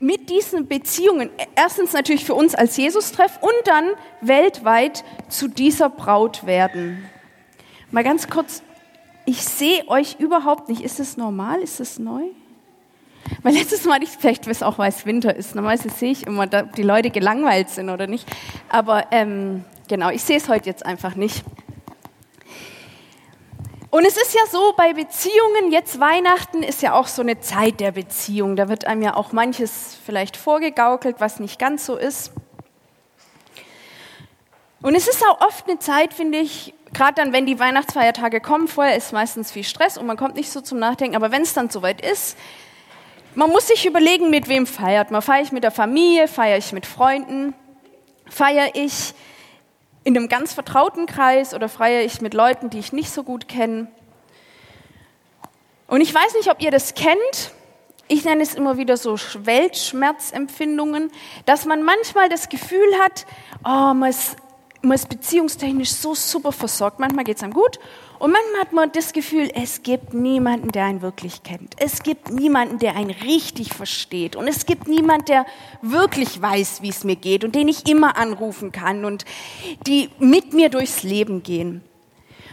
mit diesen Beziehungen, erstens natürlich für uns als Jesus-Treff und dann weltweit zu dieser Braut werden. Mal ganz kurz, ich sehe euch überhaupt nicht. Ist es normal? Ist es neu? Weil letztes Mal, ich vielleicht weiß auch, weil es Winter ist. Normalerweise sehe ich immer, dass die Leute gelangweilt sind oder nicht. Aber ähm, genau, ich sehe es heute jetzt einfach nicht. Und es ist ja so, bei Beziehungen, jetzt Weihnachten ist ja auch so eine Zeit der Beziehung. Da wird einem ja auch manches vielleicht vorgegaukelt, was nicht ganz so ist. Und es ist auch oft eine Zeit, finde ich, gerade dann, wenn die Weihnachtsfeiertage kommen, vorher ist meistens viel Stress und man kommt nicht so zum Nachdenken, aber wenn es dann soweit ist, man muss sich überlegen, mit wem feiert man. Feiere ich mit der Familie, feiere ich mit Freunden, feiere ich in einem ganz vertrauten Kreis oder feiere ich mit Leuten, die ich nicht so gut kenne. Und ich weiß nicht, ob ihr das kennt. Ich nenne es immer wieder so Weltschmerzempfindungen, dass man manchmal das Gefühl hat, oh, man ist, man ist beziehungstechnisch so super versorgt. Manchmal geht es einem gut und manchmal hat man das Gefühl, es gibt niemanden, der einen wirklich kennt. Es gibt niemanden, der einen richtig versteht. Und es gibt niemanden, der wirklich weiß, wie es mir geht und den ich immer anrufen kann und die mit mir durchs Leben gehen.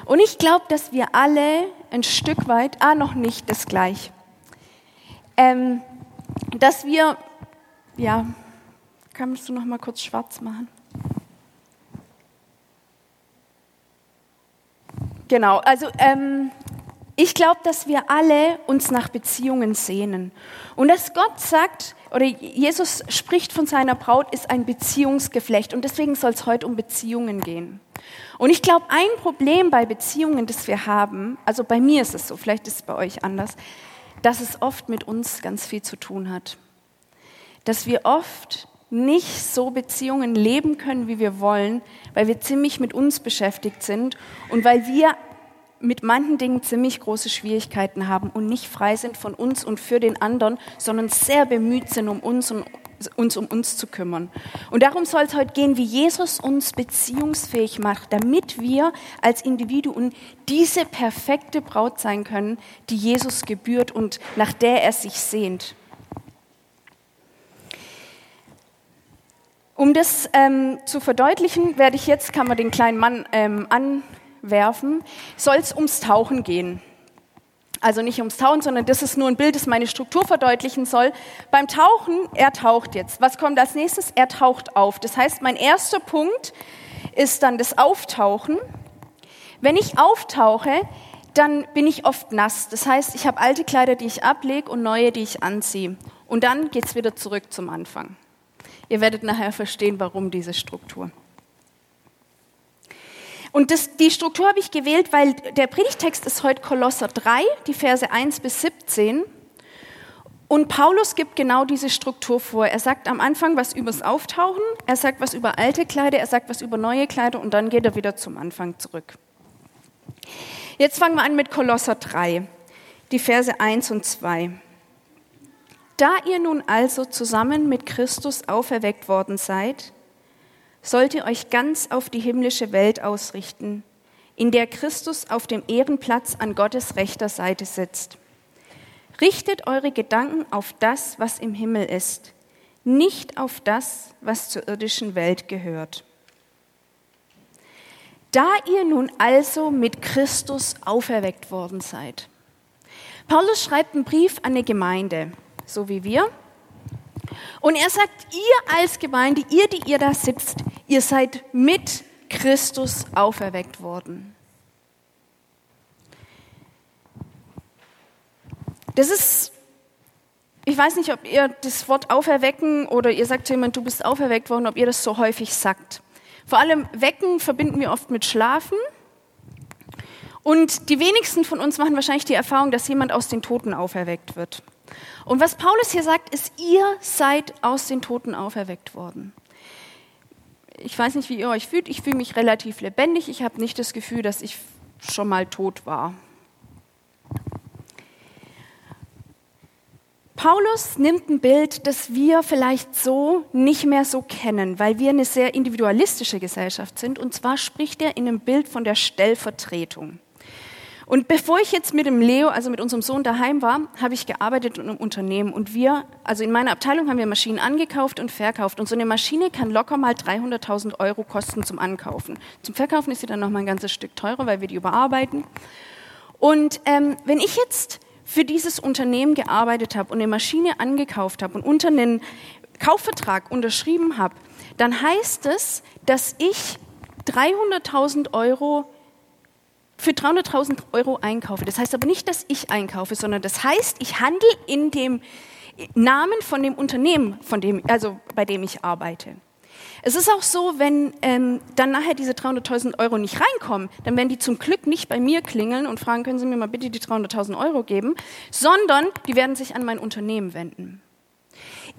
Und ich glaube, dass wir alle ein Stück weit, ah, noch nicht das gleich, ähm, dass wir, ja, kannst du noch mal kurz schwarz machen? Genau, also ähm, ich glaube, dass wir alle uns nach Beziehungen sehnen. Und dass Gott sagt, oder Jesus spricht von seiner Braut, ist ein Beziehungsgeflecht. Und deswegen soll es heute um Beziehungen gehen. Und ich glaube, ein Problem bei Beziehungen, das wir haben, also bei mir ist es so, vielleicht ist es bei euch anders, dass es oft mit uns ganz viel zu tun hat. Dass wir oft nicht so Beziehungen leben können, wie wir wollen, weil wir ziemlich mit uns beschäftigt sind und weil wir mit manchen Dingen ziemlich große Schwierigkeiten haben und nicht frei sind von uns und für den anderen, sondern sehr bemüht sind, um uns und uns um uns zu kümmern. Und darum soll es heute gehen, wie Jesus uns beziehungsfähig macht, damit wir als Individuen diese perfekte Braut sein können, die Jesus gebührt und nach der er sich sehnt. Um das ähm, zu verdeutlichen, werde ich jetzt, kann man den kleinen Mann ähm, anwerfen, soll es ums Tauchen gehen. Also nicht ums Tauchen, sondern das ist nur ein Bild, das meine Struktur verdeutlichen soll. Beim Tauchen, er taucht jetzt. Was kommt als nächstes? Er taucht auf. Das heißt, mein erster Punkt ist dann das Auftauchen. Wenn ich auftauche, dann bin ich oft nass. Das heißt, ich habe alte Kleider, die ich ablege und neue, die ich anziehe. Und dann geht es wieder zurück zum Anfang. Ihr werdet nachher verstehen, warum diese Struktur. Und das, die Struktur habe ich gewählt, weil der Predigtext ist heute Kolosser 3, die Verse 1 bis 17. Und Paulus gibt genau diese Struktur vor. Er sagt am Anfang was übers Auftauchen, er sagt was über alte Kleider, er sagt was über neue Kleider und dann geht er wieder zum Anfang zurück. Jetzt fangen wir an mit Kolosser 3, die Verse 1 und 2. Da ihr nun also zusammen mit Christus auferweckt worden seid, sollt ihr euch ganz auf die himmlische Welt ausrichten, in der Christus auf dem Ehrenplatz an Gottes rechter Seite sitzt. Richtet eure Gedanken auf das, was im Himmel ist, nicht auf das, was zur irdischen Welt gehört. Da ihr nun also mit Christus auferweckt worden seid. Paulus schreibt einen Brief an eine Gemeinde so wie wir. Und er sagt, ihr als Gemeinde, ihr, die ihr da sitzt, ihr seid mit Christus auferweckt worden. Das ist, ich weiß nicht, ob ihr das Wort auferwecken oder ihr sagt zu jemandem, du bist auferweckt worden, ob ihr das so häufig sagt. Vor allem wecken verbinden wir oft mit Schlafen. Und die wenigsten von uns machen wahrscheinlich die Erfahrung, dass jemand aus den Toten auferweckt wird. Und was Paulus hier sagt, ist, ihr seid aus den Toten auferweckt worden. Ich weiß nicht, wie ihr euch fühlt. Ich fühle mich relativ lebendig. Ich habe nicht das Gefühl, dass ich schon mal tot war. Paulus nimmt ein Bild, das wir vielleicht so nicht mehr so kennen, weil wir eine sehr individualistische Gesellschaft sind. Und zwar spricht er in einem Bild von der Stellvertretung. Und bevor ich jetzt mit dem Leo, also mit unserem Sohn daheim war, habe ich gearbeitet in einem Unternehmen. Und wir, also in meiner Abteilung haben wir Maschinen angekauft und verkauft. Und so eine Maschine kann locker mal 300.000 Euro kosten zum Ankaufen. Zum Verkaufen ist sie dann noch mal ein ganzes Stück teurer, weil wir die überarbeiten. Und ähm, wenn ich jetzt für dieses Unternehmen gearbeitet habe und eine Maschine angekauft habe und unter einen Kaufvertrag unterschrieben habe, dann heißt es, dass ich 300.000 Euro für 300.000 Euro einkaufe. Das heißt aber nicht, dass ich einkaufe, sondern das heißt, ich handle in dem Namen von dem Unternehmen, von dem, also bei dem ich arbeite. Es ist auch so, wenn ähm, dann nachher diese 300.000 Euro nicht reinkommen, dann werden die zum Glück nicht bei mir klingeln und fragen, können Sie mir mal bitte die 300.000 Euro geben, sondern die werden sich an mein Unternehmen wenden.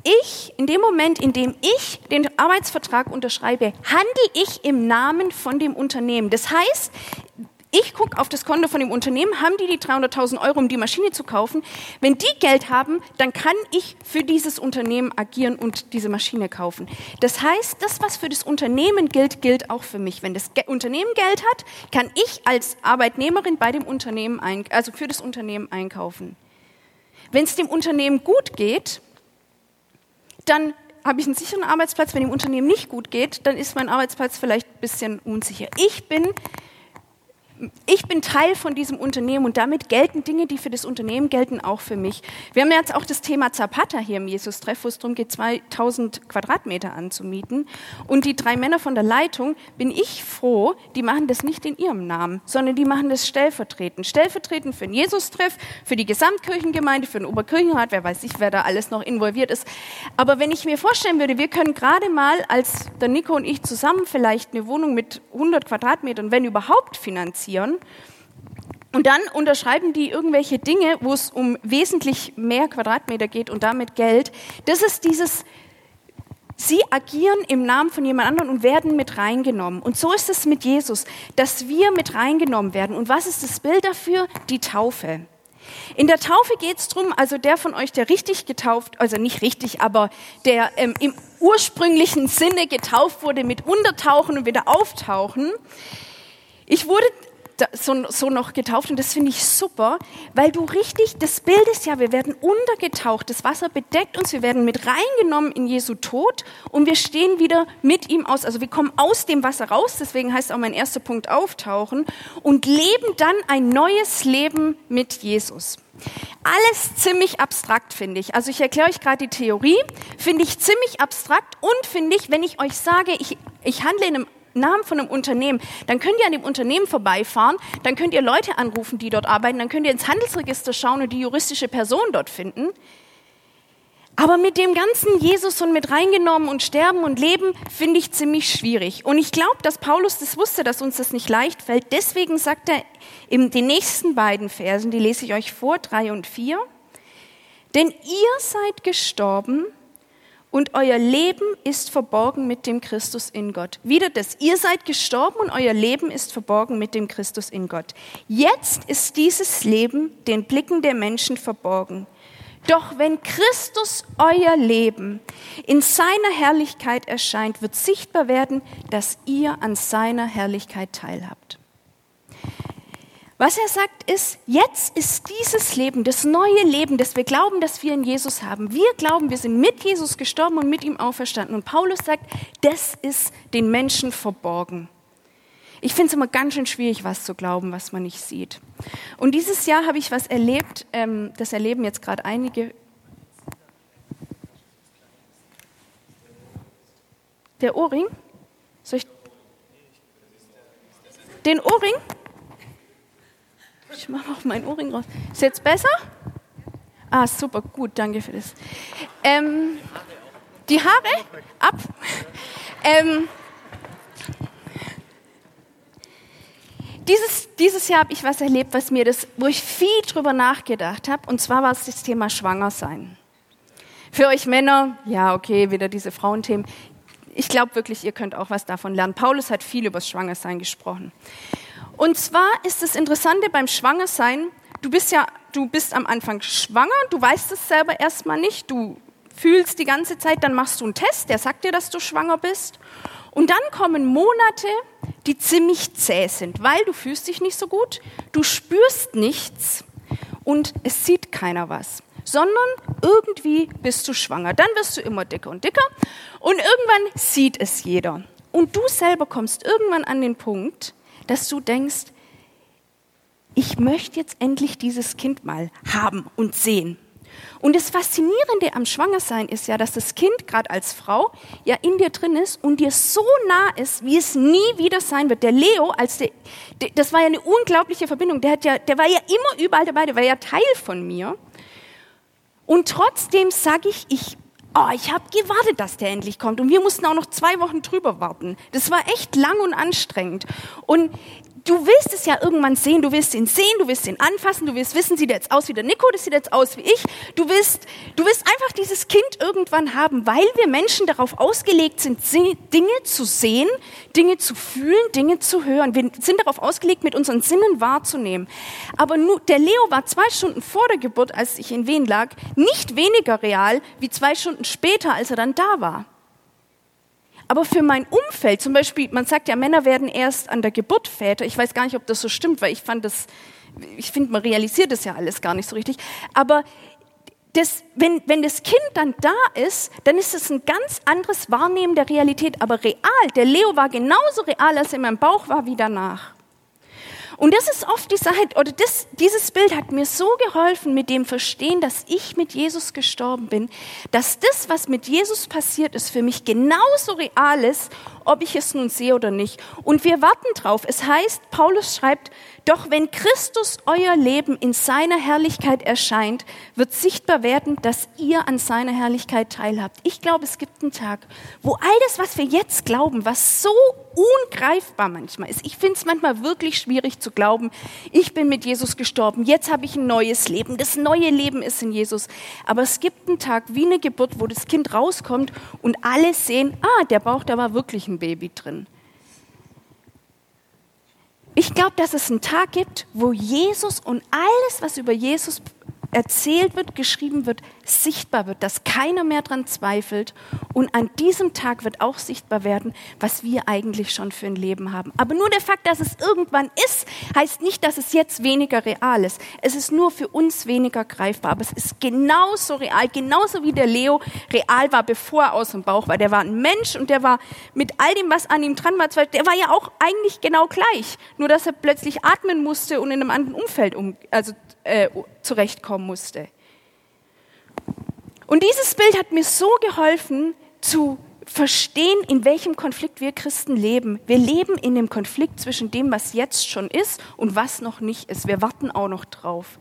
Ich, in dem Moment, in dem ich den Arbeitsvertrag unterschreibe, handle ich im Namen von dem Unternehmen. Das heißt, ich gucke auf das Konto von dem Unternehmen, haben die die 300.000 Euro, um die Maschine zu kaufen? Wenn die Geld haben, dann kann ich für dieses Unternehmen agieren und diese Maschine kaufen. Das heißt, das, was für das Unternehmen gilt, gilt auch für mich. Wenn das Unternehmen Geld hat, kann ich als Arbeitnehmerin bei dem Unternehmen, also für das Unternehmen einkaufen. Wenn es dem Unternehmen gut geht, dann habe ich einen sicheren Arbeitsplatz. Wenn dem Unternehmen nicht gut geht, dann ist mein Arbeitsplatz vielleicht ein bisschen unsicher. Ich bin ich bin Teil von diesem Unternehmen und damit gelten Dinge, die für das Unternehmen gelten, auch für mich. Wir haben jetzt auch das Thema Zapata hier im Jesus-Treff, wo es darum geht, 2000 Quadratmeter anzumieten. Und die drei Männer von der Leitung, bin ich froh, die machen das nicht in ihrem Namen, sondern die machen das stellvertretend. Stellvertretend für den Jesus-Treff, für die Gesamtkirchengemeinde, für den Oberkirchenrat, wer weiß ich, wer da alles noch involviert ist. Aber wenn ich mir vorstellen würde, wir können gerade mal, als der Nico und ich zusammen vielleicht eine Wohnung mit 100 Quadratmetern, wenn überhaupt, finanzieren, finanzieren. Und dann unterschreiben die irgendwelche Dinge, wo es um wesentlich mehr Quadratmeter geht und damit Geld. Das ist dieses, sie agieren im Namen von jemand anderem und werden mit reingenommen. Und so ist es mit Jesus, dass wir mit reingenommen werden. Und was ist das Bild dafür? Die Taufe. In der Taufe geht es darum, also der von euch, der richtig getauft, also nicht richtig, aber der ähm, im ursprünglichen Sinne getauft wurde mit Untertauchen und wieder Auftauchen. Ich wurde so, so noch getauft und das finde ich super, weil du richtig, das Bild ist ja, wir werden untergetaucht, das Wasser bedeckt uns, wir werden mit reingenommen in Jesu Tod und wir stehen wieder mit ihm aus, also wir kommen aus dem Wasser raus, deswegen heißt auch mein erster Punkt auftauchen und leben dann ein neues Leben mit Jesus. Alles ziemlich abstrakt, finde ich. Also ich erkläre euch gerade die Theorie, finde ich ziemlich abstrakt und finde ich, wenn ich euch sage, ich, ich handle in einem Namen von einem Unternehmen, dann könnt ihr an dem Unternehmen vorbeifahren, dann könnt ihr Leute anrufen, die dort arbeiten, dann könnt ihr ins Handelsregister schauen und die juristische Person dort finden. Aber mit dem ganzen Jesus und mit reingenommen und sterben und leben finde ich ziemlich schwierig. Und ich glaube, dass Paulus das wusste, dass uns das nicht leicht fällt. Deswegen sagt er in den nächsten beiden Versen, die lese ich euch vor, drei und vier, denn ihr seid gestorben und euer Leben ist verborgen mit dem Christus in Gott. Wieder das, ihr seid gestorben und euer Leben ist verborgen mit dem Christus in Gott. Jetzt ist dieses Leben den Blicken der Menschen verborgen. Doch wenn Christus euer Leben in seiner Herrlichkeit erscheint, wird sichtbar werden, dass ihr an seiner Herrlichkeit teilhabt. Was er sagt ist, jetzt ist dieses Leben, das neue Leben, das wir glauben, dass wir in Jesus haben. Wir glauben, wir sind mit Jesus gestorben und mit ihm auferstanden. Und Paulus sagt, das ist den Menschen verborgen. Ich finde es immer ganz schön schwierig, was zu glauben, was man nicht sieht. Und dieses Jahr habe ich was erlebt, ähm, das erleben jetzt gerade einige. Der Ohrring? Den Ohrring? Ich mache auch meinen Ohrring raus. Ist jetzt besser? Ah, super, gut, danke für das. Ähm, die Haare ab. Ähm, dieses, dieses Jahr habe ich was erlebt, was mir das, wo ich viel drüber nachgedacht habe, und zwar war es das Thema Schwangersein. Für euch Männer, ja, okay, wieder diese Frauenthemen. Ich glaube wirklich, ihr könnt auch was davon lernen. Paulus hat viel über das Schwangersein gesprochen. Und zwar ist das Interessante beim Schwangersein, du bist ja, du bist am Anfang schwanger, du weißt es selber erstmal nicht, du fühlst die ganze Zeit, dann machst du einen Test, der sagt dir, dass du schwanger bist. Und dann kommen Monate, die ziemlich zäh sind, weil du fühlst dich nicht so gut, du spürst nichts und es sieht keiner was, sondern irgendwie bist du schwanger. Dann wirst du immer dicker und dicker und irgendwann sieht es jeder. Und du selber kommst irgendwann an den Punkt, dass du denkst, ich möchte jetzt endlich dieses Kind mal haben und sehen. Und das Faszinierende am Schwangersein ist ja, dass das Kind gerade als Frau ja in dir drin ist und dir so nah ist, wie es nie wieder sein wird. Der Leo, als der, das war ja eine unglaubliche Verbindung. Der, hat ja, der war ja immer überall dabei, der war ja Teil von mir. Und trotzdem sage ich, ich, oh, ich habe gewartet, dass der endlich kommt. Und wir mussten auch noch zwei Wochen drüber warten. Das war echt lang und anstrengend. Und du willst es ja irgendwann sehen, du willst ihn sehen, du willst ihn anfassen, du willst wissen, sieht er jetzt aus wie der Nico, das sieht jetzt aus wie ich. Du willst, du willst einfach dieses Kind irgendwann haben, weil wir Menschen darauf ausgelegt sind, Dinge zu sehen, Dinge zu fühlen, Dinge zu hören. Wir sind darauf ausgelegt, mit unseren Sinnen wahrzunehmen. Aber nur, der Leo war zwei Stunden vor der Geburt, als ich in Wien lag, nicht weniger real wie zwei Stunden später, als er dann da war. Aber für mein Umfeld, zum Beispiel, man sagt ja, Männer werden erst an der Geburt Väter. Ich weiß gar nicht, ob das so stimmt, weil ich fand das, ich finde, man realisiert das ja alles gar nicht so richtig. Aber das, wenn, wenn das Kind dann da ist, dann ist es ein ganz anderes Wahrnehmen der Realität. Aber real, der Leo war genauso real, als er in meinem Bauch war, wie danach. Und das ist oft die Sache, oder das, dieses Bild hat mir so geholfen mit dem Verstehen, dass ich mit Jesus gestorben bin, dass das, was mit Jesus passiert ist, für mich genauso real ist, ob ich es nun sehe oder nicht. Und wir warten drauf. Es heißt, Paulus schreibt, doch wenn Christus euer Leben in seiner Herrlichkeit erscheint, wird sichtbar werden, dass ihr an seiner Herrlichkeit teilhabt. Ich glaube, es gibt einen Tag, wo all das, was wir jetzt glauben, was so ungreifbar manchmal ist, ich finde es manchmal wirklich schwierig zu glauben, ich bin mit Jesus gestorben, jetzt habe ich ein neues Leben, das neue Leben ist in Jesus. Aber es gibt einen Tag wie eine Geburt, wo das Kind rauskommt und alle sehen, ah, der Bauch, da war wirklich ein Baby drin. Ich glaube, dass es einen Tag gibt, wo Jesus und alles, was über Jesus erzählt wird, geschrieben wird, sichtbar wird, dass keiner mehr daran zweifelt. Und an diesem Tag wird auch sichtbar werden, was wir eigentlich schon für ein Leben haben. Aber nur der Fakt, dass es irgendwann ist, heißt nicht, dass es jetzt weniger real ist. Es ist nur für uns weniger greifbar. Aber es ist genauso real, genauso wie der Leo real war, bevor er aus dem Bauch war. Der war ein Mensch und der war mit all dem, was an ihm dran war, der war ja auch eigentlich genau gleich. Nur, dass er plötzlich atmen musste und in einem anderen Umfeld um, also äh, zurechtkommen musste. Und dieses Bild hat mir so geholfen zu verstehen, in welchem Konflikt wir Christen leben. Wir leben in dem Konflikt zwischen dem, was jetzt schon ist und was noch nicht ist. Wir warten auch noch drauf.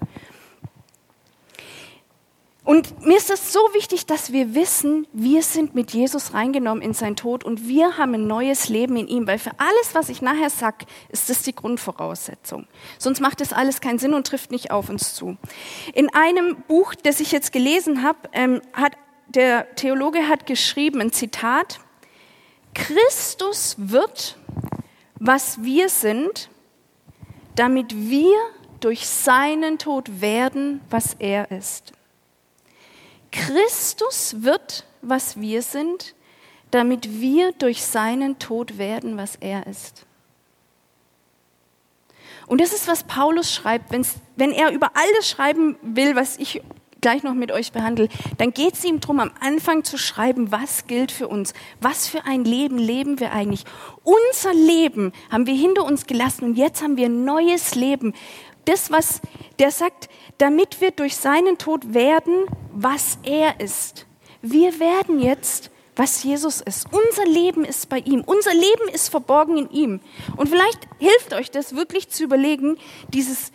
Und mir ist es so wichtig, dass wir wissen, wir sind mit Jesus reingenommen in sein Tod und wir haben ein neues Leben in ihm, weil für alles, was ich nachher sage, ist das die Grundvoraussetzung. Sonst macht das alles keinen Sinn und trifft nicht auf uns zu. In einem Buch, das ich jetzt gelesen habe, ähm, hat der Theologe hat geschrieben, ein Zitat, Christus wird, was wir sind, damit wir durch seinen Tod werden, was er ist. Christus wird, was wir sind, damit wir durch seinen Tod werden, was er ist. Und das ist, was Paulus schreibt. Wenn's, wenn er über alles schreiben will, was ich gleich noch mit euch behandle, dann geht es ihm darum, am Anfang zu schreiben, was gilt für uns. Was für ein Leben leben wir eigentlich? Unser Leben haben wir hinter uns gelassen und jetzt haben wir ein neues Leben. Das, was der sagt, damit wir durch seinen Tod werden, was er ist. Wir werden jetzt, was Jesus ist. Unser Leben ist bei ihm. Unser Leben ist verborgen in ihm. Und vielleicht hilft euch das wirklich zu überlegen, dieses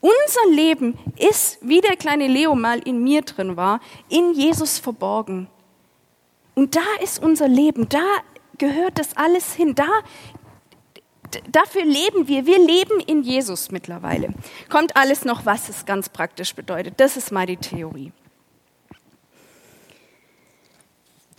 unser Leben ist, wie der kleine Leo mal in mir drin war, in Jesus verborgen. Und da ist unser Leben, da gehört das alles hin, da dafür leben wir. Wir leben in Jesus mittlerweile. Kommt alles noch, was es ganz praktisch bedeutet. Das ist mal die Theorie.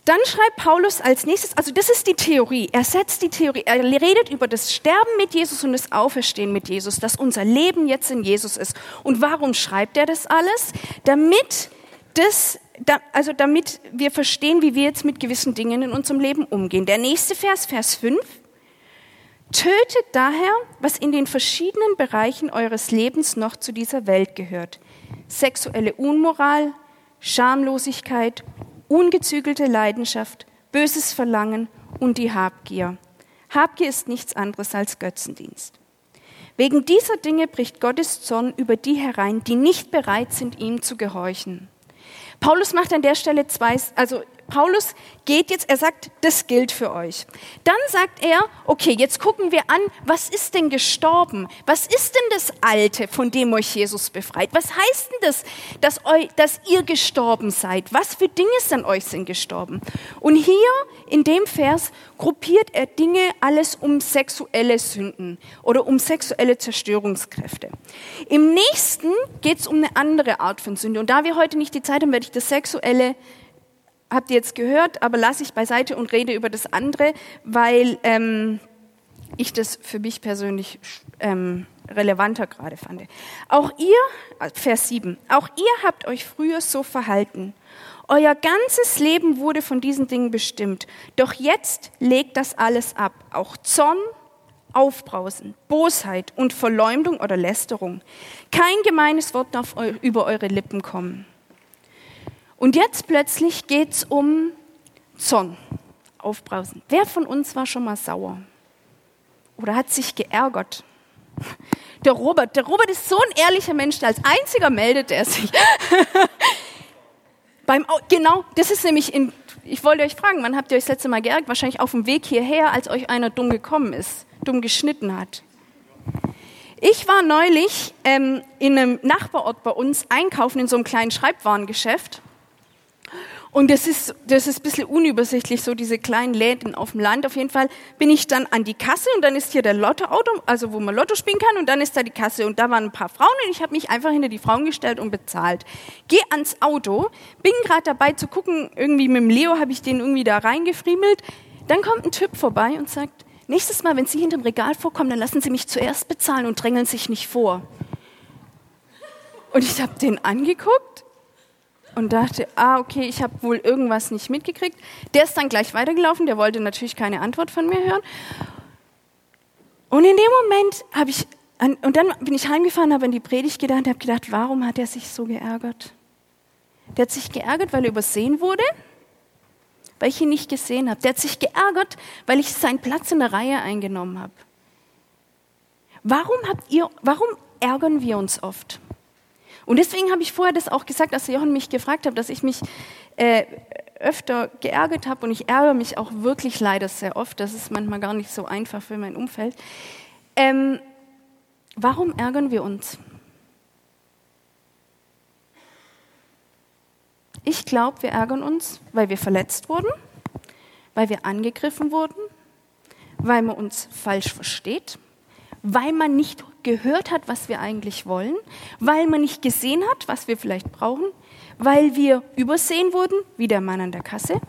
Dann schreibt Paulus als nächstes, also das ist die Theorie, er setzt die Theorie, er redet über das Sterben mit Jesus und das Auferstehen mit Jesus, dass unser Leben jetzt in Jesus ist. Und warum schreibt er das alles? Damit das, also damit wir verstehen, wie wir jetzt mit gewissen Dingen in unserem Leben umgehen. Der nächste Vers, Vers 5, Tötet daher, was in den verschiedenen Bereichen eures Lebens noch zu dieser Welt gehört. Sexuelle Unmoral, Schamlosigkeit, ungezügelte Leidenschaft, böses Verlangen und die Habgier. Habgier ist nichts anderes als Götzendienst. Wegen dieser Dinge bricht Gottes Zorn über die herein, die nicht bereit sind, ihm zu gehorchen. Paulus macht an der Stelle zwei, also Paulus geht jetzt, er sagt, das gilt für euch. Dann sagt er, okay, jetzt gucken wir an, was ist denn gestorben? Was ist denn das Alte, von dem euch Jesus befreit? Was heißt denn das, dass, eu, dass ihr gestorben seid? Was für Dinge sind euch sind gestorben? Und hier in dem Vers gruppiert er Dinge alles um sexuelle Sünden oder um sexuelle Zerstörungskräfte. Im nächsten geht es um eine andere Art von Sünde. Und da wir heute nicht die Zeit haben, werde ich das Sexuelle habt ihr jetzt gehört, aber lasse ich beiseite und rede über das andere, weil ähm, ich das für mich persönlich ähm, relevanter gerade fand. Auch ihr, äh, Vers 7, auch ihr habt euch früher so verhalten. Euer ganzes Leben wurde von diesen Dingen bestimmt. Doch jetzt legt das alles ab. Auch Zorn, Aufbrausen, Bosheit und Verleumdung oder Lästerung. Kein gemeines Wort darf über eure Lippen kommen. Und jetzt plötzlich geht es um Zorn, Aufbrausen. Wer von uns war schon mal sauer? Oder hat sich geärgert? Der Robert, der Robert ist so ein ehrlicher Mensch, als einziger meldet er sich. Beim, genau, das ist nämlich in, ich wollte euch fragen, wann habt ihr euch das letzte Mal geärgert? Wahrscheinlich auf dem Weg hierher, als euch einer dumm gekommen ist, dumm geschnitten hat. Ich war neulich ähm, in einem Nachbarort bei uns einkaufen in so einem kleinen Schreibwarengeschäft und das ist, das ist ein bisschen unübersichtlich, so diese kleinen Läden auf dem Land. Auf jeden Fall bin ich dann an die Kasse und dann ist hier der Lottoauto, also wo man Lotto spielen kann und dann ist da die Kasse und da waren ein paar Frauen und ich habe mich einfach hinter die Frauen gestellt und bezahlt. Geh ans Auto, bin gerade dabei zu gucken, irgendwie mit dem Leo habe ich den irgendwie da reingefriemelt. Dann kommt ein Typ vorbei und sagt, nächstes Mal, wenn Sie hinterm Regal vorkommen, dann lassen Sie mich zuerst bezahlen und drängeln sich nicht vor. Und ich habe den angeguckt und dachte, ah, okay, ich habe wohl irgendwas nicht mitgekriegt. Der ist dann gleich weitergelaufen, der wollte natürlich keine Antwort von mir hören. Und in dem Moment habe ich, und dann bin ich heimgefahren, habe an die Predigt gedacht und habe gedacht, warum hat er sich so geärgert? Der hat sich geärgert, weil er übersehen wurde, weil ich ihn nicht gesehen habe. Der hat sich geärgert, weil ich seinen Platz in der Reihe eingenommen habe. Warum habt ihr, warum ärgern wir uns oft? Und deswegen habe ich vorher das auch gesagt, als Jochen mich gefragt hat, dass ich mich äh, öfter geärgert habe und ich ärgere mich auch wirklich leider sehr oft. Das ist manchmal gar nicht so einfach für mein Umfeld. Ähm, warum ärgern wir uns? Ich glaube, wir ärgern uns, weil wir verletzt wurden, weil wir angegriffen wurden, weil man uns falsch versteht, weil man nicht gehört hat, was wir eigentlich wollen, weil man nicht gesehen hat, was wir vielleicht brauchen, weil wir übersehen wurden, wie der Mann an der Kasse.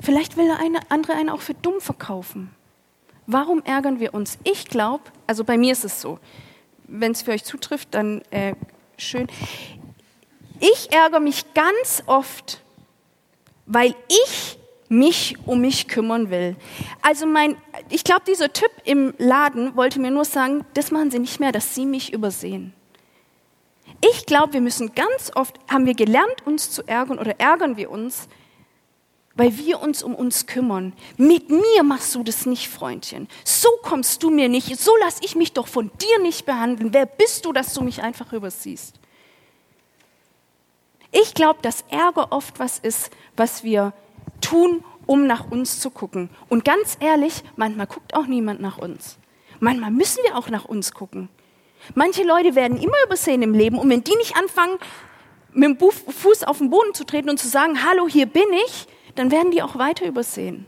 Vielleicht will der eine andere einen auch für dumm verkaufen. Warum ärgern wir uns? Ich glaube, also bei mir ist es so, wenn es für euch zutrifft, dann äh, schön. Ich ärgere mich ganz oft, weil ich mich um mich kümmern will. Also mein, ich glaube, dieser Typ im Laden wollte mir nur sagen, das machen Sie nicht mehr, dass Sie mich übersehen. Ich glaube, wir müssen ganz oft, haben wir gelernt, uns zu ärgern oder ärgern wir uns, weil wir uns um uns kümmern. Mit mir machst du das nicht, Freundchen. So kommst du mir nicht, so lass ich mich doch von dir nicht behandeln. Wer bist du, dass du mich einfach übersiehst? Ich glaube, dass Ärger oft was ist, was wir tun, um nach uns zu gucken. Und ganz ehrlich, manchmal guckt auch niemand nach uns. Manchmal müssen wir auch nach uns gucken. Manche Leute werden immer übersehen im Leben und wenn die nicht anfangen, mit dem Fuß auf den Boden zu treten und zu sagen, hallo, hier bin ich, dann werden die auch weiter übersehen.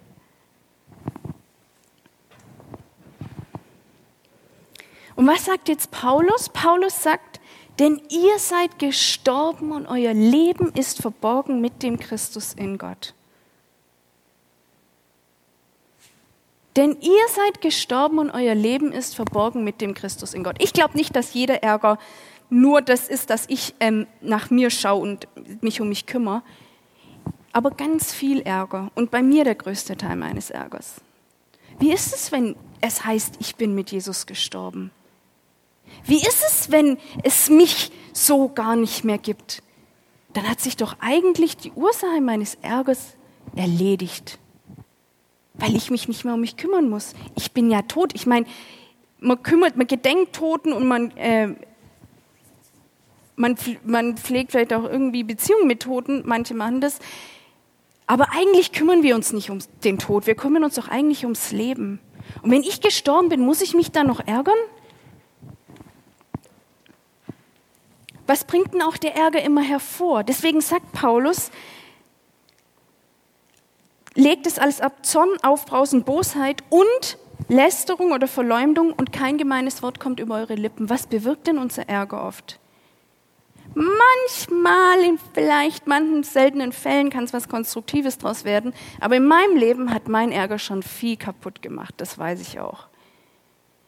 Und was sagt jetzt Paulus? Paulus sagt, denn ihr seid gestorben und euer Leben ist verborgen mit dem Christus in Gott. Denn ihr seid gestorben und euer Leben ist verborgen mit dem Christus in Gott. Ich glaube nicht, dass jeder Ärger nur das ist, dass ich ähm, nach mir schaue und mich um mich kümmere. Aber ganz viel Ärger und bei mir der größte Teil meines Ärgers Wie ist es, wenn es heißt, ich bin mit Jesus gestorben? Wie ist es, wenn es mich so gar nicht mehr gibt? Dann hat sich doch eigentlich die Ursache meines Ärgers erledigt, weil ich mich nicht mehr um mich kümmern muss. Ich bin ja tot. Ich meine, man kümmert, man gedenkt Toten und man, äh, man, man pflegt vielleicht auch irgendwie Beziehungen mit Toten. Manche machen das. Aber eigentlich kümmern wir uns nicht um den Tod. Wir kümmern uns doch eigentlich ums Leben. Und wenn ich gestorben bin, muss ich mich dann noch ärgern? Was bringt denn auch der Ärger immer hervor? Deswegen sagt Paulus, legt es alles ab, Zorn, Aufbrausen, Bosheit und Lästerung oder Verleumdung und kein gemeines Wort kommt über eure Lippen. Was bewirkt denn unser Ärger oft? Manchmal, in vielleicht manchen seltenen Fällen kann es was Konstruktives draus werden, aber in meinem Leben hat mein Ärger schon viel kaputt gemacht, das weiß ich auch.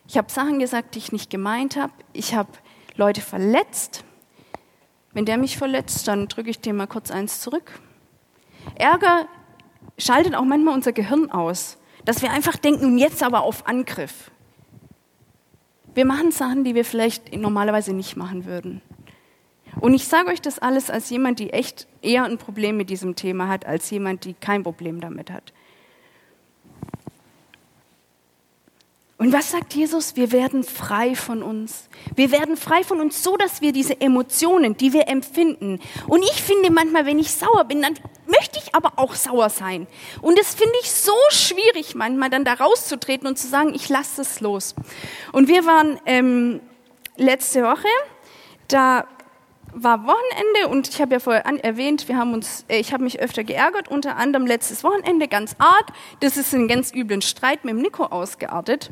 Ich habe Sachen gesagt, die ich nicht gemeint habe. Ich habe Leute verletzt. Wenn der mich verletzt, dann drücke ich dem mal kurz eins zurück. Ärger schaltet auch manchmal unser Gehirn aus. Dass wir einfach denken, jetzt aber auf Angriff. Wir machen Sachen, die wir vielleicht normalerweise nicht machen würden. Und ich sage euch das alles als jemand, die echt eher ein Problem mit diesem Thema hat, als jemand, die kein Problem damit hat. Und was sagt Jesus? Wir werden frei von uns. Wir werden frei von uns, so dass wir diese Emotionen, die wir empfinden. Und ich finde manchmal, wenn ich sauer bin, dann möchte ich aber auch sauer sein. Und das finde ich so schwierig manchmal, dann da rauszutreten und zu sagen, ich lasse es los. Und wir waren ähm, letzte Woche, da war Wochenende und ich habe ja vorher erwähnt, wir haben uns, äh, ich habe mich öfter geärgert, unter anderem letztes Wochenende ganz arg. Das ist ein ganz üblen Streit mit dem Nico ausgeartet,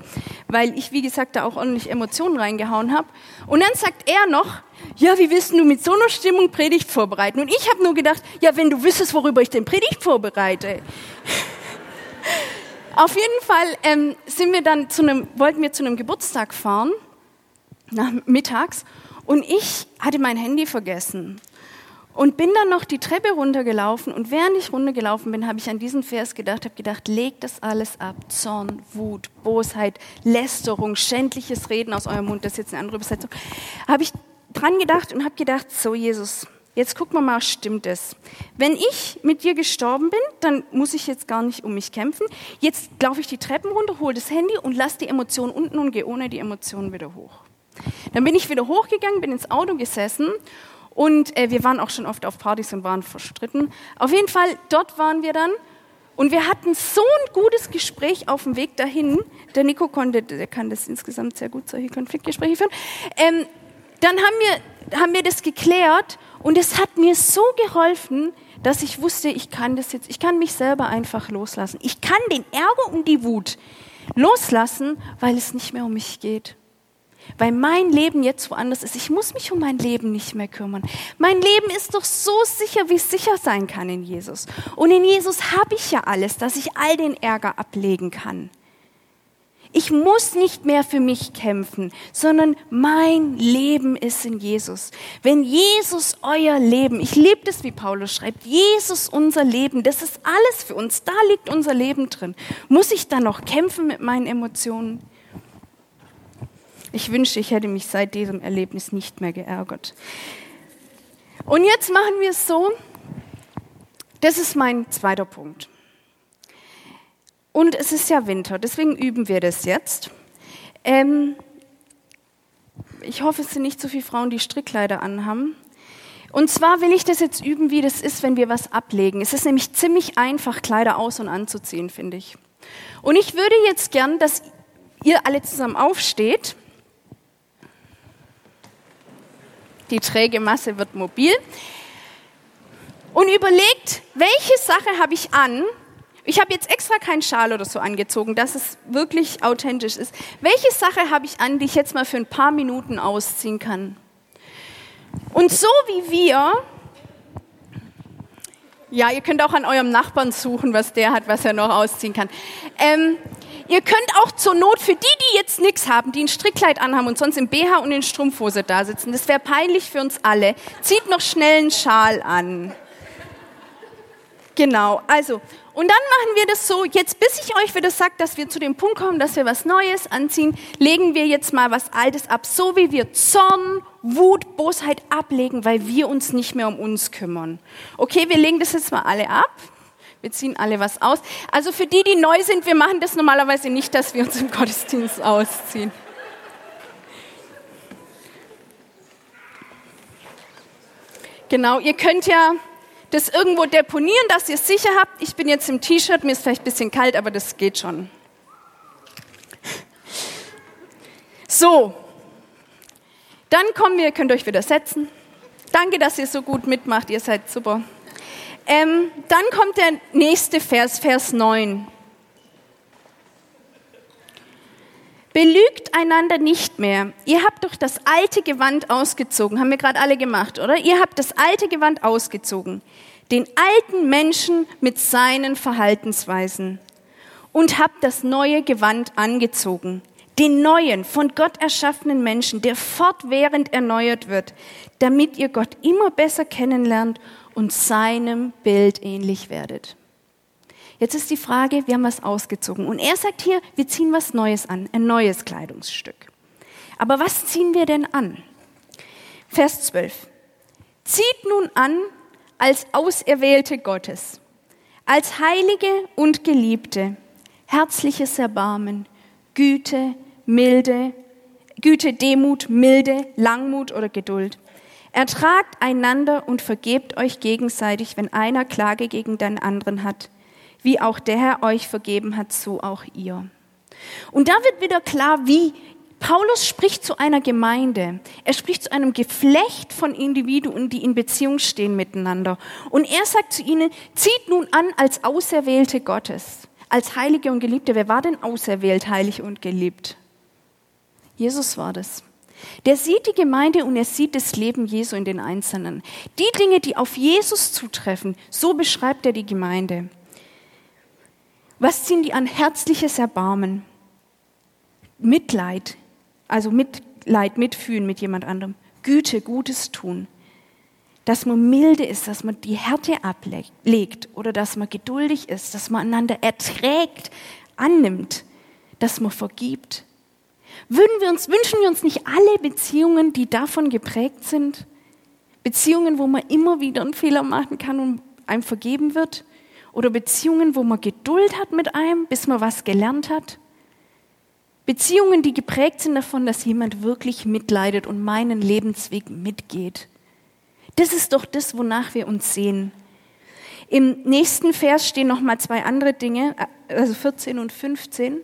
weil ich, wie gesagt, da auch ordentlich Emotionen reingehauen habe. Und dann sagt er noch, ja, wie willst du mit so einer Stimmung Predigt vorbereiten? Und ich habe nur gedacht, ja, wenn du wüsstest, worüber ich den Predigt vorbereite. Auf jeden Fall ähm, sind wir dann zu einem, wollten wir zu einem Geburtstag fahren, nach, mittags. Und ich hatte mein Handy vergessen und bin dann noch die Treppe runtergelaufen. Und während ich runtergelaufen bin, habe ich an diesen Vers gedacht, habe gedacht, legt das alles ab. Zorn, Wut, Bosheit, Lästerung, schändliches Reden aus eurem Mund. Das ist jetzt eine andere Übersetzung. Habe ich dran gedacht und habe gedacht, so Jesus, jetzt gucken wir mal, stimmt es? Wenn ich mit dir gestorben bin, dann muss ich jetzt gar nicht um mich kämpfen. Jetzt laufe ich die Treppen runter, hole das Handy und lasse die Emotionen unten und gehe ohne die Emotionen wieder hoch. Dann bin ich wieder hochgegangen, bin ins Auto gesessen und äh, wir waren auch schon oft auf Partys und waren verstritten. Auf jeden Fall, dort waren wir dann und wir hatten so ein gutes Gespräch auf dem Weg dahin. Der Nico konnte, der kann das insgesamt sehr gut, solche Konfliktgespräche führen. Ähm, dann haben wir, haben wir das geklärt und es hat mir so geholfen, dass ich wusste, ich kann das jetzt, ich kann mich selber einfach loslassen. Ich kann den Ärger und die Wut loslassen, weil es nicht mehr um mich geht weil mein Leben jetzt woanders ist. Ich muss mich um mein Leben nicht mehr kümmern. Mein Leben ist doch so sicher, wie es sicher sein kann in Jesus. Und in Jesus habe ich ja alles, dass ich all den Ärger ablegen kann. Ich muss nicht mehr für mich kämpfen, sondern mein Leben ist in Jesus. Wenn Jesus euer Leben, ich liebe das, wie Paulus schreibt, Jesus unser Leben, das ist alles für uns, da liegt unser Leben drin. Muss ich dann noch kämpfen mit meinen Emotionen? Ich wünschte, ich hätte mich seit diesem Erlebnis nicht mehr geärgert. Und jetzt machen wir es so, das ist mein zweiter Punkt. Und es ist ja Winter, deswegen üben wir das jetzt. Ähm, ich hoffe, es sind nicht so viele Frauen, die Strickkleider anhaben. Und zwar will ich das jetzt üben, wie das ist, wenn wir was ablegen. Es ist nämlich ziemlich einfach, Kleider aus- und anzuziehen, finde ich. Und ich würde jetzt gern, dass ihr alle zusammen aufsteht die träge Masse wird mobil. Und überlegt, welche Sache habe ich an? Ich habe jetzt extra keinen Schal oder so angezogen, dass es wirklich authentisch ist. Welche Sache habe ich an, die ich jetzt mal für ein paar Minuten ausziehen kann? Und so wie wir, ja, ihr könnt auch an eurem Nachbarn suchen, was der hat, was er noch ausziehen kann. Ähm, Ihr könnt auch zur Not für die, die jetzt nichts haben, die ein Strickkleid anhaben und sonst im BH und in Strumpfhose da sitzen, das wäre peinlich für uns alle, zieht noch schnell einen Schal an. Genau, also, und dann machen wir das so, jetzt bis ich euch wieder sage, dass wir zu dem Punkt kommen, dass wir was Neues anziehen, legen wir jetzt mal was Altes ab, so wie wir Zorn, Wut, Bosheit ablegen, weil wir uns nicht mehr um uns kümmern. Okay, wir legen das jetzt mal alle ab. Wir ziehen alle was aus. Also für die, die neu sind, wir machen das normalerweise nicht, dass wir uns im Gottesdienst ausziehen. Genau, ihr könnt ja das irgendwo deponieren, dass ihr es sicher habt. Ich bin jetzt im T-Shirt, mir ist vielleicht ein bisschen kalt, aber das geht schon. So, dann kommen wir, könnt euch wieder setzen. Danke, dass ihr so gut mitmacht, ihr seid super. Ähm, dann kommt der nächste Vers, Vers 9. Belügt einander nicht mehr. Ihr habt doch das alte Gewand ausgezogen. Haben wir gerade alle gemacht, oder? Ihr habt das alte Gewand ausgezogen. Den alten Menschen mit seinen Verhaltensweisen. Und habt das neue Gewand angezogen. Den neuen, von Gott erschaffenen Menschen, der fortwährend erneuert wird, damit ihr Gott immer besser kennenlernt und seinem Bild ähnlich werdet. Jetzt ist die Frage, wir haben was ausgezogen. Und er sagt hier, wir ziehen was Neues an, ein neues Kleidungsstück. Aber was ziehen wir denn an? Vers 12. Zieht nun an als Auserwählte Gottes, als Heilige und Geliebte, herzliches Erbarmen, Güte, Milde, Güte, Demut, Milde, Langmut oder Geduld. Ertragt einander und vergebt euch gegenseitig, wenn einer Klage gegen den anderen hat wie auch der Herr euch vergeben hat, so auch ihr. Und da wird wieder klar, wie Paulus spricht zu einer Gemeinde. Er spricht zu einem Geflecht von Individuen, die in Beziehung stehen miteinander. Und er sagt zu ihnen, zieht nun an als Auserwählte Gottes, als Heilige und Geliebte. Wer war denn auserwählt, heilig und geliebt? Jesus war das. Der sieht die Gemeinde und er sieht das Leben Jesu in den Einzelnen. Die Dinge, die auf Jesus zutreffen, so beschreibt er die Gemeinde. Was ziehen die an? Herzliches Erbarmen, Mitleid, also Mitleid, Mitfühlen mit jemand anderem, Güte, Gutes tun, dass man milde ist, dass man die Härte ablegt oder dass man geduldig ist, dass man einander erträgt, annimmt, dass man vergibt. Würden wir uns, wünschen wir uns nicht alle Beziehungen, die davon geprägt sind? Beziehungen, wo man immer wieder einen Fehler machen kann und einem vergeben wird? Oder Beziehungen, wo man Geduld hat mit einem, bis man was gelernt hat. Beziehungen, die geprägt sind davon, dass jemand wirklich mitleidet und meinen Lebensweg mitgeht. Das ist doch das, wonach wir uns sehen. Im nächsten Vers stehen noch mal zwei andere Dinge, also 14 und 15.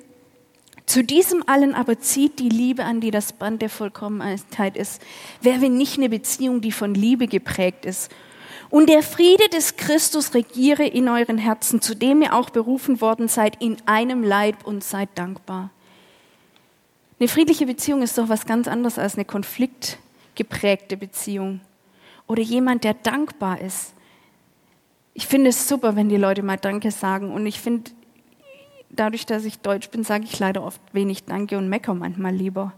Zu diesem allen aber zieht die Liebe an, die das Band der Vollkommenheit ist. Wer will nicht eine Beziehung, die von Liebe geprägt ist und der Friede des Christus regiere in euren Herzen, zu dem ihr auch berufen worden seid, in einem Leib und seid dankbar. Eine friedliche Beziehung ist doch was ganz anderes als eine konfliktgeprägte Beziehung. Oder jemand, der dankbar ist. Ich finde es super, wenn die Leute mal Danke sagen. Und ich finde, dadurch, dass ich Deutsch bin, sage ich leider oft wenig Danke und meckere manchmal lieber.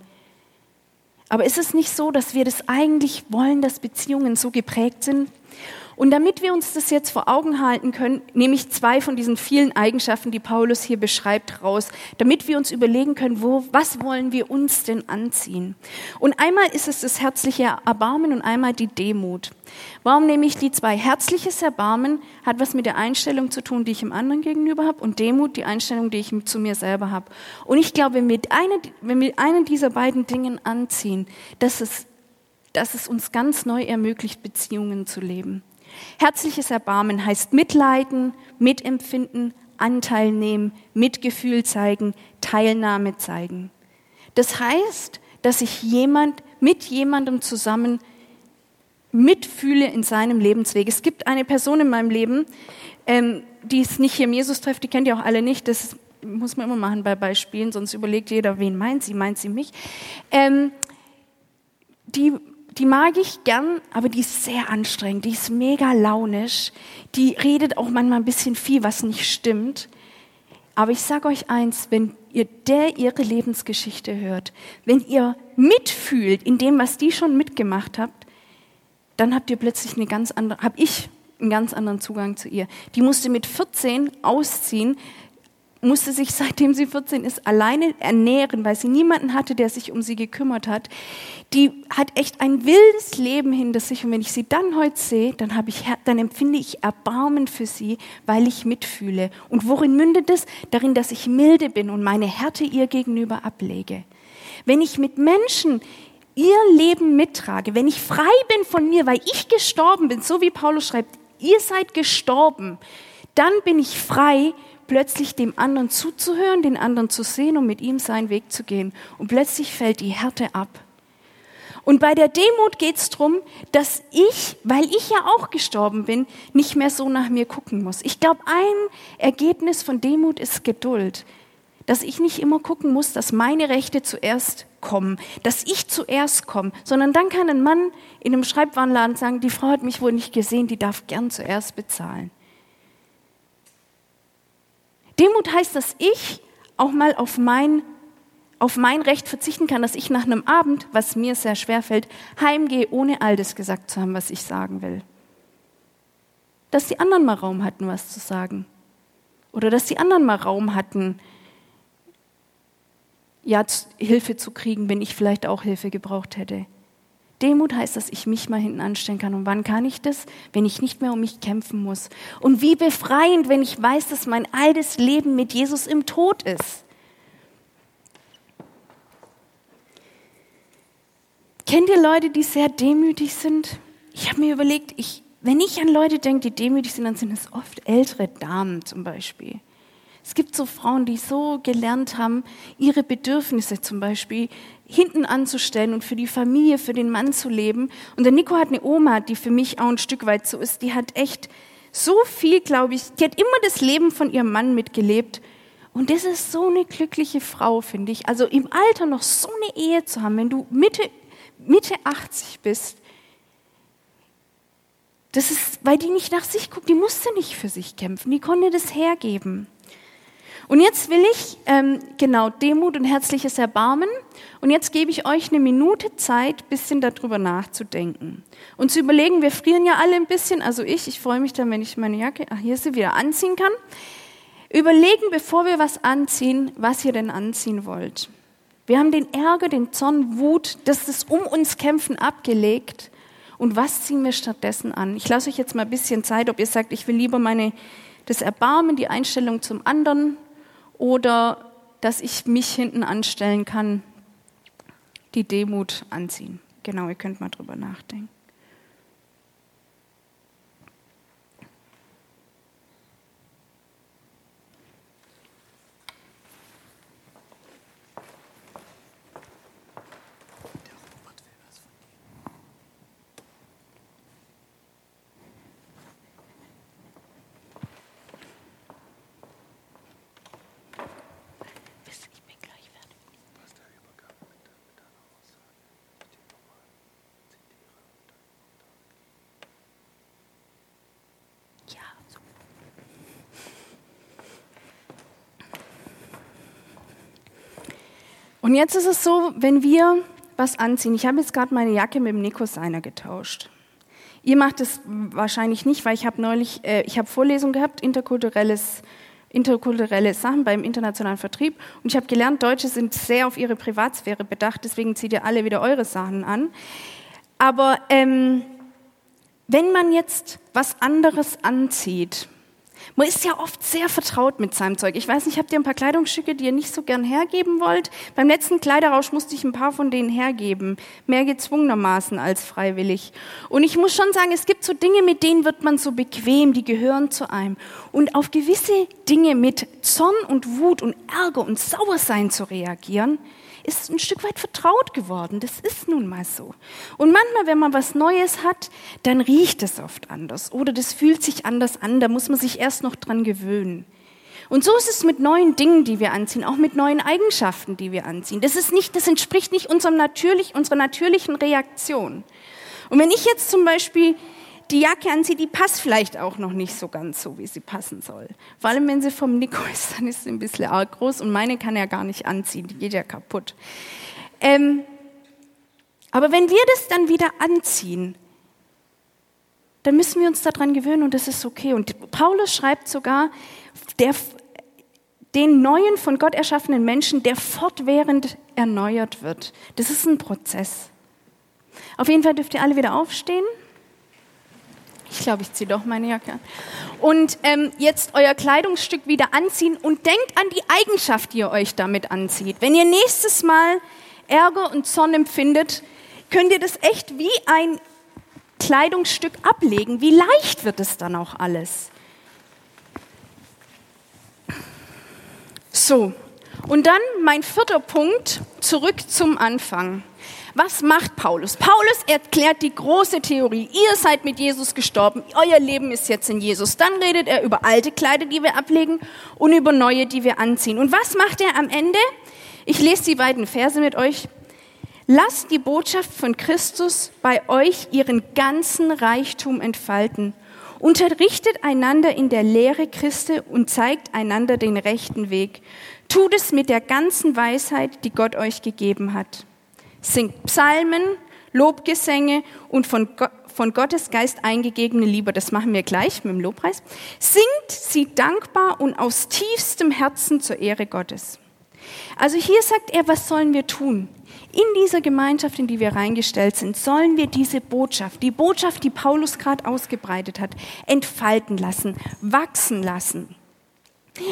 Aber ist es nicht so, dass wir das eigentlich wollen, dass Beziehungen so geprägt sind? Und damit wir uns das jetzt vor Augen halten können, nehme ich zwei von diesen vielen Eigenschaften, die Paulus hier beschreibt, raus, damit wir uns überlegen können, wo, was wollen wir uns denn anziehen? Und einmal ist es das herzliche Erbarmen und einmal die Demut. Warum nehme ich die zwei? Herzliches Erbarmen hat was mit der Einstellung zu tun, die ich im anderen gegenüber habe, und Demut die Einstellung, die ich zu mir selber habe. Und ich glaube, wenn wir, einen dieser beiden Dingen anziehen, dass es, dass es uns ganz neu ermöglicht, Beziehungen zu leben. Herzliches Erbarmen heißt mitleiden, mitempfinden, Anteil nehmen, Mitgefühl zeigen, Teilnahme zeigen. Das heißt, dass ich jemand mit jemandem zusammen mitfühle in seinem Lebensweg. Es gibt eine Person in meinem Leben, ähm, die es nicht hier im Jesus trifft, die kennt ihr auch alle nicht. Das muss man immer machen bei Beispielen, sonst überlegt jeder, wen meint sie, meint sie mich. Ähm, die die mag ich gern, aber die ist sehr anstrengend, die ist mega launisch, die redet auch manchmal ein bisschen viel, was nicht stimmt. Aber ich sage euch eins, wenn ihr der ihre Lebensgeschichte hört, wenn ihr mitfühlt in dem, was die schon mitgemacht habt, dann habt ihr plötzlich eine ganz andere, hab ich einen ganz anderen Zugang zu ihr. Die musste mit 14 ausziehen, musste sich, seitdem sie 14 ist, alleine ernähren, weil sie niemanden hatte, der sich um sie gekümmert hat. Die hat echt ein wildes Leben hinter sich. Und wenn ich sie dann heute sehe, dann, habe ich, dann empfinde ich Erbarmen für sie, weil ich mitfühle. Und worin mündet es? Darin, dass ich milde bin und meine Härte ihr gegenüber ablege. Wenn ich mit Menschen ihr Leben mittrage, wenn ich frei bin von mir, weil ich gestorben bin, so wie Paulus schreibt, ihr seid gestorben, dann bin ich frei, plötzlich dem anderen zuzuhören, den anderen zu sehen und mit ihm seinen Weg zu gehen. Und plötzlich fällt die Härte ab. Und bei der Demut geht es darum, dass ich, weil ich ja auch gestorben bin, nicht mehr so nach mir gucken muss. Ich glaube, ein Ergebnis von Demut ist Geduld. Dass ich nicht immer gucken muss, dass meine Rechte zuerst kommen, dass ich zuerst komme, sondern dann kann ein Mann in einem Schreibwarenladen sagen, die Frau hat mich wohl nicht gesehen, die darf gern zuerst bezahlen. Demut heißt, dass ich auch mal auf mein, auf mein Recht verzichten kann, dass ich nach einem Abend, was mir sehr schwer fällt, heimgehe, ohne all das gesagt zu haben, was ich sagen will. Dass die anderen mal Raum hatten, was zu sagen. Oder dass die anderen mal Raum hatten, ja, Hilfe zu kriegen, wenn ich vielleicht auch Hilfe gebraucht hätte. Demut heißt, dass ich mich mal hinten anstellen kann. Und wann kann ich das? Wenn ich nicht mehr um mich kämpfen muss. Und wie befreiend, wenn ich weiß, dass mein altes Leben mit Jesus im Tod ist. Kennt ihr Leute, die sehr demütig sind? Ich habe mir überlegt, ich, wenn ich an Leute denke, die demütig sind, dann sind es oft ältere Damen zum Beispiel. Es gibt so Frauen, die so gelernt haben, ihre Bedürfnisse zum Beispiel hinten anzustellen und für die Familie, für den Mann zu leben. Und der Nico hat eine Oma, die für mich auch ein Stück weit so ist. Die hat echt so viel, glaube ich, die hat immer das Leben von ihrem Mann mitgelebt. Und das ist so eine glückliche Frau, finde ich. Also im Alter noch so eine Ehe zu haben, wenn du Mitte, Mitte 80 bist, das ist, weil die nicht nach sich guckt, die musste nicht für sich kämpfen, die konnte das hergeben. Und jetzt will ich, ähm, genau, Demut und herzliches Erbarmen. Und jetzt gebe ich euch eine Minute Zeit, bisschen darüber nachzudenken. Und zu überlegen, wir frieren ja alle ein bisschen, also ich, ich freue mich dann, wenn ich meine Jacke, ach, hier sie wieder anziehen kann. Überlegen, bevor wir was anziehen, was ihr denn anziehen wollt. Wir haben den Ärger, den Zorn, Wut, das ist um uns kämpfen abgelegt. Und was ziehen wir stattdessen an? Ich lasse euch jetzt mal ein bisschen Zeit, ob ihr sagt, ich will lieber meine, das Erbarmen, die Einstellung zum anderen oder dass ich mich hinten anstellen kann, die Demut anziehen. Genau, ihr könnt mal drüber nachdenken. Und jetzt ist es so, wenn wir was anziehen. Ich habe jetzt gerade meine Jacke mit dem Nico Seiner getauscht. Ihr macht es wahrscheinlich nicht, weil ich habe neulich, äh, ich habe Vorlesung gehabt, interkulturelles, interkulturelle Sachen beim internationalen Vertrieb und ich habe gelernt, Deutsche sind sehr auf ihre Privatsphäre bedacht, deswegen zieht ihr alle wieder eure Sachen an. Aber ähm, wenn man jetzt was anderes anzieht, man ist ja oft sehr vertraut mit seinem Zeug. Ich weiß nicht, habt ihr ein paar Kleidungsstücke, die ihr nicht so gern hergeben wollt? Beim letzten Kleiderrausch musste ich ein paar von denen hergeben. Mehr gezwungenermaßen als freiwillig. Und ich muss schon sagen, es gibt so Dinge, mit denen wird man so bequem, die gehören zu einem. Und auf gewisse Dinge mit Zorn und Wut und Ärger und Sauersein zu reagieren, ist ein Stück weit vertraut geworden. Das ist nun mal so. Und manchmal, wenn man was Neues hat, dann riecht es oft anders oder das fühlt sich anders an. Da muss man sich erst noch dran gewöhnen. Und so ist es mit neuen Dingen, die wir anziehen, auch mit neuen Eigenschaften, die wir anziehen. Das ist nicht, das entspricht nicht unserem natürlich, unserer natürlichen Reaktion. Und wenn ich jetzt zum Beispiel die Jacke anzieht, die passt vielleicht auch noch nicht so ganz so, wie sie passen soll. Vor allem, wenn sie vom Nico ist, dann ist sie ein bisschen arg groß und meine kann er gar nicht anziehen, die geht ja kaputt. Ähm, aber wenn wir das dann wieder anziehen, dann müssen wir uns daran gewöhnen und das ist okay. Und Paulus schreibt sogar, der, den neuen von Gott erschaffenen Menschen, der fortwährend erneuert wird. Das ist ein Prozess. Auf jeden Fall dürft ihr alle wieder aufstehen. Ich glaube, ich ziehe doch meine Jacke an. Und ähm, jetzt euer Kleidungsstück wieder anziehen und denkt an die Eigenschaft, die ihr euch damit anzieht. Wenn ihr nächstes Mal Ärger und Zorn empfindet, könnt ihr das echt wie ein Kleidungsstück ablegen. Wie leicht wird es dann auch alles? So, und dann mein vierter Punkt, zurück zum Anfang. Was macht Paulus? Paulus erklärt die große Theorie. Ihr seid mit Jesus gestorben, euer Leben ist jetzt in Jesus. Dann redet er über alte Kleider, die wir ablegen und über neue, die wir anziehen. Und was macht er am Ende? Ich lese die beiden Verse mit euch. Lasst die Botschaft von Christus bei euch ihren ganzen Reichtum entfalten. Unterrichtet einander in der Lehre Christi und zeigt einander den rechten Weg. Tut es mit der ganzen Weisheit, die Gott euch gegeben hat singt Psalmen, Lobgesänge und von, von Gottes Geist eingegebene Liebe. Das machen wir gleich mit dem Lobpreis. Singt sie dankbar und aus tiefstem Herzen zur Ehre Gottes. Also hier sagt er, was sollen wir tun? In dieser Gemeinschaft, in die wir reingestellt sind, sollen wir diese Botschaft, die Botschaft, die Paulus gerade ausgebreitet hat, entfalten lassen, wachsen lassen.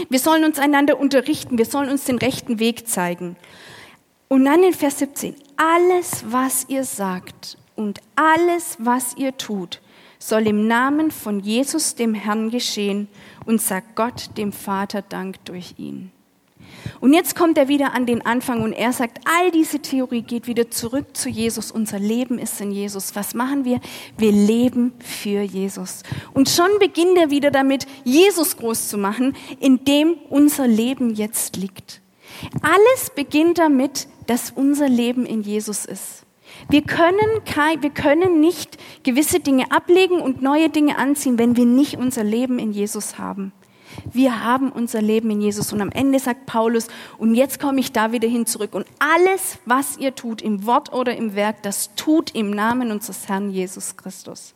Wir sollen uns einander unterrichten, wir sollen uns den rechten Weg zeigen. Und dann in Vers 17, alles, was ihr sagt und alles, was ihr tut, soll im Namen von Jesus, dem Herrn, geschehen und sagt Gott, dem Vater, Dank durch ihn. Und jetzt kommt er wieder an den Anfang und er sagt, all diese Theorie geht wieder zurück zu Jesus. Unser Leben ist in Jesus. Was machen wir? Wir leben für Jesus. Und schon beginnt er wieder damit, Jesus groß zu machen, in dem unser Leben jetzt liegt. Alles beginnt damit, dass unser Leben in Jesus ist. Wir können, kein, wir können nicht gewisse Dinge ablegen und neue Dinge anziehen, wenn wir nicht unser Leben in Jesus haben. Wir haben unser Leben in Jesus. Und am Ende sagt Paulus, und jetzt komme ich da wieder hin zurück. Und alles, was ihr tut, im Wort oder im Werk, das tut im Namen unseres Herrn Jesus Christus.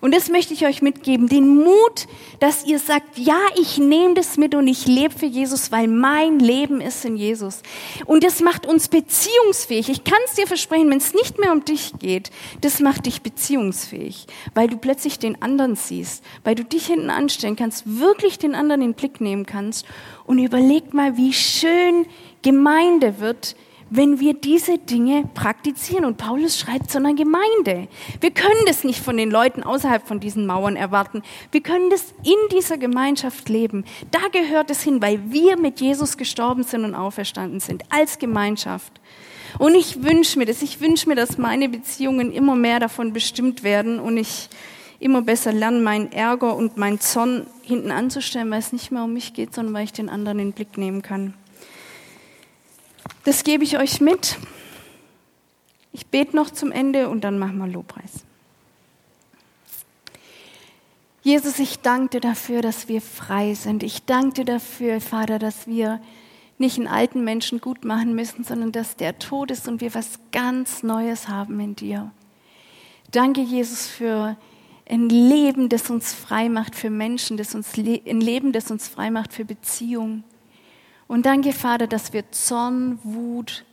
Und das möchte ich euch mitgeben, den Mut, dass ihr sagt, ja, ich nehme das mit und ich lebe für Jesus, weil mein Leben ist in Jesus. Und das macht uns beziehungsfähig. Ich kann es dir versprechen, wenn es nicht mehr um dich geht, das macht dich beziehungsfähig, weil du plötzlich den anderen siehst, weil du dich hinten anstellen kannst, wirklich den anderen in den Blick nehmen kannst und überleg mal, wie schön Gemeinde wird, wenn wir diese Dinge praktizieren. Und Paulus schreibt zu einer Gemeinde. Wir können das nicht von den Leuten außerhalb von diesen Mauern erwarten. Wir können das in dieser Gemeinschaft leben. Da gehört es hin, weil wir mit Jesus gestorben sind und auferstanden sind, als Gemeinschaft. Und ich wünsche mir das. Ich wünsche mir, dass meine Beziehungen immer mehr davon bestimmt werden und ich immer besser lerne, meinen Ärger und meinen Zorn hinten anzustellen, weil es nicht mehr um mich geht, sondern weil ich den anderen in den Blick nehmen kann. Das gebe ich euch mit. Ich bete noch zum Ende und dann machen wir Lobpreis. Jesus, ich danke dir dafür, dass wir frei sind. Ich danke dir dafür, Vater, dass wir nicht einen alten Menschen gut machen müssen, sondern dass der tot ist und wir was ganz Neues haben in dir. Danke, Jesus, für ein Leben, das uns frei macht für Menschen, das uns, ein Leben, das uns frei macht für Beziehungen. Und danke, Vater, dass wir Zorn, Wut,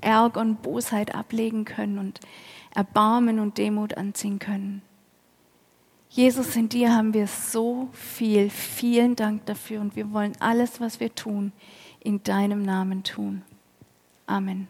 Ärger und Bosheit ablegen können und Erbarmen und Demut anziehen können. Jesus, in dir haben wir so viel. Vielen Dank dafür und wir wollen alles, was wir tun, in deinem Namen tun. Amen.